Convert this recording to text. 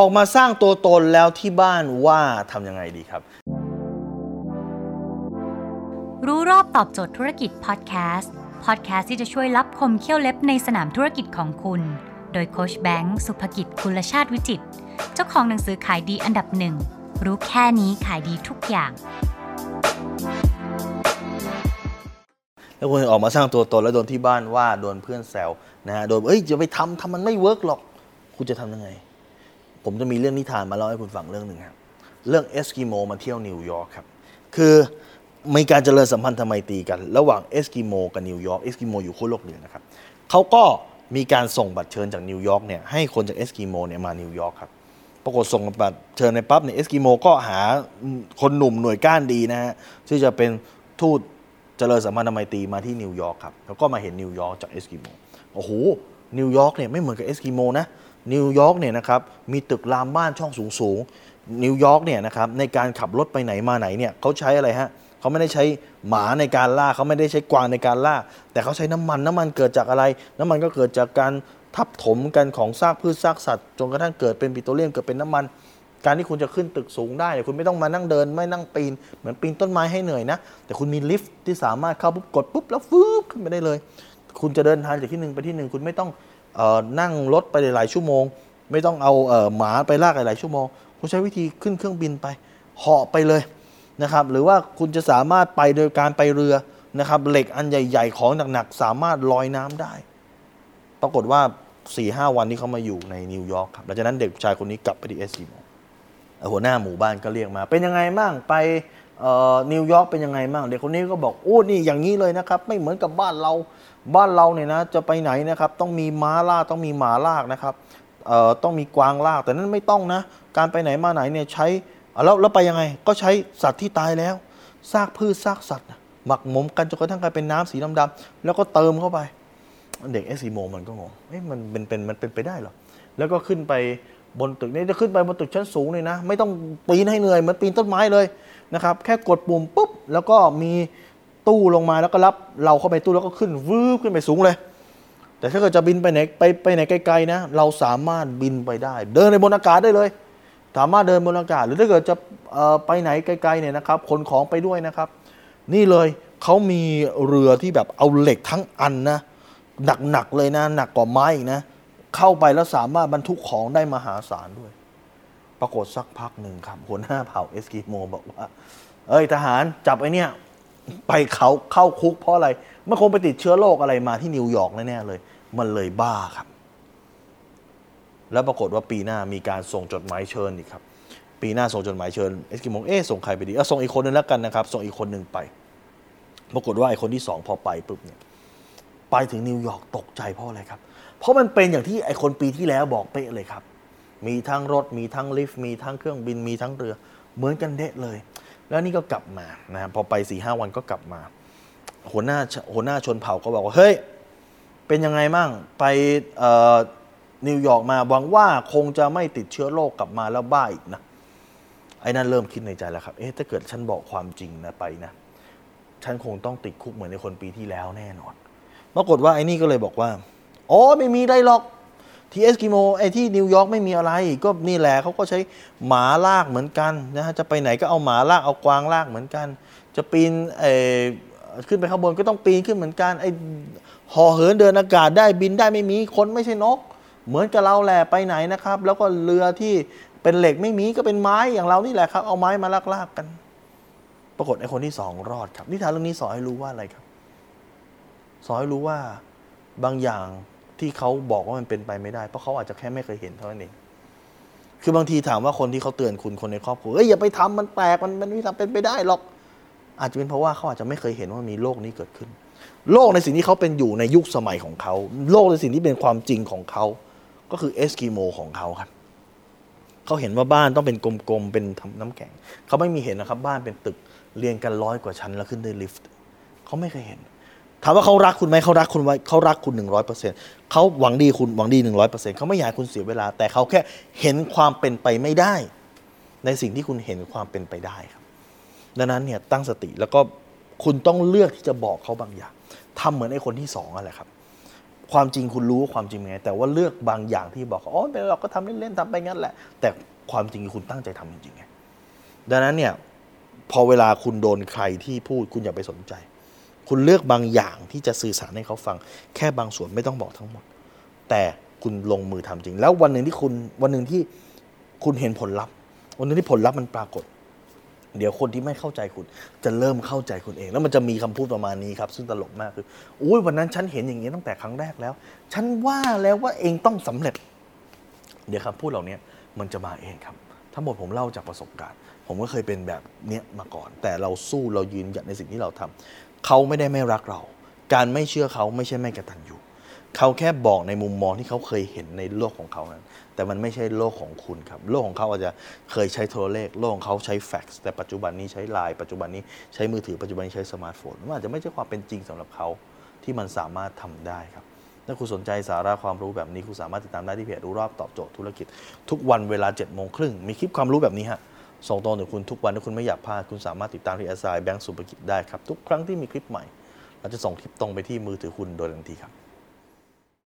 ออกมาสร้างตัวตนแล้วที่บ้านว่าทำยังไงดีครับ รู้รอบตอบโจทย์ธุรกิจพอดแคสต์พอดแคสต์ที่จะช่วยรับคมเขี้ยวเล็บในสนามธุรกิจของคุณ โดยโคชแบงค์สุภกิจคุลชาติวิจิตรเจ้าของหนังสือขายดีอันดับหนึ่ง รู้แค่นี้ขายดีทุกอย่างแล้วคุณออกมาสร้างตัวตนแล้วโดนที่บ้านว่าโดนเพื่อนแซวนะฮะโดนเอ้ยจะไปทำทำมันไม่ work หรอก คุณจะทำยังไง ผมจะมีเรื่องนิทานมาเล่าให้คุณฟังเรื่องหนึ่งครับ เรื่องเอสกิโมมาเที่ยวนิวยอร์กครับ คือมีการเจริญสัมพันธ์ไมตรีกัน ระหว่างเอสกิโมกับนิวยอร์ก เอสกิโมอยู่ขั้วโลกเหนือนะครับเขาก็มีการส่งบัตรเชิญจากนิวยอร์กเนี่ยให้คนจากเอสกิโมเนี่ยมานิวยอร์กครับ ปรากฏส่งบัตรเชิญไปปั๊บเนี่ยเอสกิโมก็หาคนหนุ่มหน่วยก้านดีนะฮะที่จะเป็นทูตเจริญสัมพันธ์ไมตรีมาที่นิวยอร์กครับ แล้วก็มาเห็นนิวยอร์กจากเอสกิโม โอ้โห นิวยอร์กเนี่ยไม่เหมือนกับเอสกิโมนะนิวยอร์กเนี่ยนะครับมีตึกรามบ้านช่องสูงสูงนิวยอร์กเนี่ยนะครับในการขับรถไปไหนมาไหนเนี่ยเขาใช้อะไรฮะเขาไม่ได้ใช้หมาในการล่าเขาไม่ได้ใช้กวางในการล่า แต่เขาใช้น้ำมันน้ำมันเกิดจากอะไร น้ำมันก็เกิดจากการทับถมกันของซากพืชซากสัตว์จนกระทั่งเกิดเป็นปิโตรเลียมเกิดเป็นน้ำมัน การที่คุณจะขึ้นตึกสูงได้เนี่ยคุณไม่ต้องมานั่งเดิน ไม่นั่งปีน เหมือนปีนต้นไม้ให้เหนื่อยนะแต่คุณมีลิฟต์ที่สามารถเข้าปุ๊บกดปุ๊บแล้วฟืบขึ้นไปได้เลย คุณจะเดินทางจากที่หนึ่งไปที่หนึ่งคุณไม่ต้องออนั่งรถไปหลายชั่วโมง ไม่ต้องเอาเออหมาไปลากหลายชั่วโมง คุณใช้วิธีขึ้นเครื่องบินไปเหาะไปเลยนะครับ หรือว่าคุณจะสามารถไปโดยการไปเรือนะครับ เหล็กอันใหญ่ ๆ ของหนักๆสามารถลอยน้ำได้ ปรากฏว่าสี่ห้าวันที่เขามาอยู่ในนิวยอร์กครับหลังจากนั้นเด็กชายคนนี้กลับไปที่เอสกิโมหัวหน้าหมู่บ้านก็เรียกมา เป็นยังไงบ้างไป นิวยอร์กเป็นยังไงบ้างเด็กคนนี้ก็บอกโอ้นี่อย่างนี้เลยนะครับ ไม่เหมือนกับบ้านเราบ้านเราเนี่ยนะจะไปไหนนะครับ ต้องมีม้าลากต้องมีหมาลากนะครับต้องมีกวางลากแต่นั้นไม่ต้องนะ การไปไหนมาไหนเนี่ยใช้แล้วแล้วไปยังไง ก็ใช้สัตว์ที่ตายแล้วซากพืชซากสัตว์หมักหมมกันจนกระทั่งกลายเป็นน้ำสีดำๆแล้วก็เติมเข้าไป เด็กเอสีโมมันก็งงเอ๊ะมันเป็นเป็นมันเป็นไปได้หรอแล้วก็ขึ้นไป บนตึกนี้จะขึ้นไปบนตึกชั้นสูงเลยนะ ไม่ต้องปีนให้เหนื่อยเหมือนปีนต้นไม้เลยนะครับ แค่กดปุ่มปุ๊บ แล้วก็มีตู้ลงมาแล้วก็รับเราเข้าไปตู้แล้วก็ขึ้นวืบขึ้นไปสูงเลย แต่ถ้าเกิดจะบินไปไหนไปไปไหนไกลๆนะ เราสามารถบินไปได้ เดินในบนอากาศได้เลย สามารถเดินบนอากาศ หรือถ้าเกิดจะไปไหนไกลๆเนี่ยนะครับขนของไปด้วยนะครับ นี่เลยเขามีเรือที่แบบเอาเหล็กทั้งอันนะหนักๆเลยนะ หนักกว่าไม้อีกนะ เข้าไปแล้วสามารถบรรทุกของได้มหาศาลด้วย ปรากฏสักพักหนึ่งครับ หัวหน้าเผ่าเอสกิโมบอกว่า เอ้ยทหารจับไอ้เนี่ย ไปเขาเข้าคุกเพราะอะไร มันคงไปติดเชื้อโรคอะไรมาที่นิวยอร์กแน่ๆเลย มันเลยบ้าครับ แล้วปรากฏว่าปีหน้ามีการส่งจดหมายเชิญอีกครับ ปีหน้าส่งจดหมายเชิญเอสกิโมเอ๊ส่งใครไปดีเอาส่งอีกคนนึงแล้วกันนะครับ ส่งอีกคนหนึ่งไป ปรากฏว่าไอ้คนที่สองพอไปปุ๊บเนี่ย ไปถึงนิวยอร์กตกใจเพราะอะไรครับ เพราะมันเป็นอย่างที่ไอ้คนปีที่แล้วบอกเป๊ะเลยครับ มีทั้งรถ มีทั้งลิฟต์ มีทั้งเครื่องบิน มีทั้งเรือ เหมือนกันเดะเลย แล้วนี่ก็กลับมานะครับพอไปสี่ห้าวันก็กลับมา หัวหน้าหัวหน้าชนเผ่าก็บอกว่า เฮ้ย เป็นยังไงมั่ง ไปนิวยอร์กมาหวังว่าคงจะไม่ติดเชื้อโรคกลับมาแล้วบ้าอีกนะ ไอ้นั่นเริ่มคิดในใจแล้วครับ เอ๊ะ ถ้าเกิดฉันบอกความจริงนะไปนะ ฉันคงต้องติดคุกเหมือนไอ้คนปีที่แล้วแน่นอน ปรากฏว่าไอ้นี่ก็เลยบอกว่า อ๋อไม่มีอะไรหรอก ที่เอสกิโมไอ้ที่นิวยอร์กไม่มีอะไร ก็นี่แหละเขาก็ใช้หมาลากเหมือนกันนะฮะจะไปไหนก็เอาหมาลากเอากวางลากเหมือนกัน จะปีนเออขึ้นไปข้างบนก็ต้องปีนขึ้นเหมือนกันไอ้ห่อเหินเดินอากาศได้บินได้ไม่มีคนไม่ใช่นก เหมือนกับเราแหละไปไหนนะครับ แล้วก็เรือที่เป็นเหล็กไม่มีก็เป็นไม้อย่างเรานี่แหละครับ เอาไม้มาลากๆกัน ปรากฏไอ้คนที่สองรอดครับนิทานเรื่องนี้สอนให้รู้ว่าอะไรครับ สอนให้รู้ว่าบางอย่างที่เขาบอกว่ามันเป็นไปไม่ได้ เพราะเขาอาจจะแค่ไม่เคยเห็นเท่านั้นเอง คือบางทีถามว่าคนที่เขาเตือนคุณคนในครอบครัวเอ้ยอย่าไปทำมันแปลกมันมันไม่ทำเป็นไปได้หรอก อาจจะเป็นเพราะว่าเขาอาจจะไม่เคยเห็นว่ามีโลกนี้เกิดขึ้น โลกในสิ่งที่เขาเป็นอยู่ในยุคสมัยของเขา โลกในสิ่งที่เป็นความจริงของเขา ก็คือเอสกิโมของเขาครับเขาเห็นว่าบ้านต้องเป็นกลมๆเป็นทำน้ำแข็ง เขาไม่มีเห็นนะครับ บ้านเป็นตึกเรียงกันร้อยกว่าชั้นแล้วขึ้นด้วยลิฟต์เขาไม่เคยเห็น ถามว่าเขารักคุณไหมเขารักคุณไว้เขารักคุณหนึ่งร้อยเปอร์เซ็นต์เขาหวังดีคุณหวังดีหนึ่งร้อยเปอร์เซ็นต์เขาไม่อยากให้คุณเสียเวลา แต่เขาแค่เห็นความเป็นไปไม่ได้ ในสิ่งที่คุณเห็นความเป็นไปได้ครับ ดังนั้นเนี่ยตั้งสติแล้วก็คุณต้องเลือกที่จะบอกเขาบางอย่างทำเหมือนไอ้คนที่สองอะไรครับ ความจริงคุณรู้ว่าความจริงไง แต่ว่าเลือกบางอย่างที่บอกอ๋อเป็นเราก็ทำเล่นๆทำไปงั้นแหละ แต่ความจริงคุณตั้งใจทำจริงๆไงดังนั้นเนี่ยพอเวลาคุณโดนใครที่พูดคุณอย่าไปสนใจ คุณเลือกบางอย่างที่จะสื่อสารให้เขาฟัง แค่บางส่วนไม่ต้องบอกทั้งหมด แต่คุณลงมือทำจริง แล้ววันหนึ่งที่คุณวันหนึ่งที่คุณเห็นผลลัพธ์ วันนึงที่ผลลัพธ์มันปรากฏ เดี๋ยวคนที่ไม่เข้าใจคุณ จะเริ่มเข้าใจคุณเอง แล้วมันจะมีคำพูดประมาณนี้ครับ ซึ่งตลกมากคืออุ้ยวันนั้นฉันเห็นอย่างนี้ตั้งแต่ครั้งแรกแล้ว ฉันว่าแล้วว่าเองต้องสำเร็จ เดี๋ยวคำพูดเหล่านี้มันจะมาเองครับ ทั้งหมดผมเล่าจากประสบการณ์ ผมก็เคยเป็นแบบเนี้ยมาก่อน แต่เราสู้เรายืนหยัดในสิ่งที่เราทำ เขาไม่ได้ไม่รักเรา การไม่เชื่อเขาไม่ใช่ไม่กระตันอยู่เขาแค่บอกในมุมมองที่เขาเคยเห็นในโลกของเขานั้น แต่มันไม่ใช่โลกของคุณครับ โลกของเขาอาจจะเคยใช้โทรเลข โลกของเขาใช้แฟกซ์ แต่ปัจจุบันนี้ใช้ไลน์ ปัจจุบันนี้ใช้มือถือ ปัจจุบันนี้ใช้สมาร์ทโฟน มันอาจจะไม่ใช่ความเป็นจริงสำหรับเขาที่มันสามารถทำได้ครับ ถ้าคุณสนใจสาระความรู้แบบนี้คุณสามารถติดตามได้ที่เพจรู้รอบตอบโจทย์ธุรกิจ ทุกวันเวลา7จ็ดโมงครึ่งมีคลิปความรู้แบบนี้ฮะ ส่งตรงถึงคุณทุกวันถ้าคุณไม่อยากพลาดคุณสามารถติดตามที่แอ i แบงก์สุภกิจได้ครับ ทุกครั้งที่มีคลิปใหม่ เราจะส่งคลิปตรงไปที่มือถือคุณโดยทันทีครับ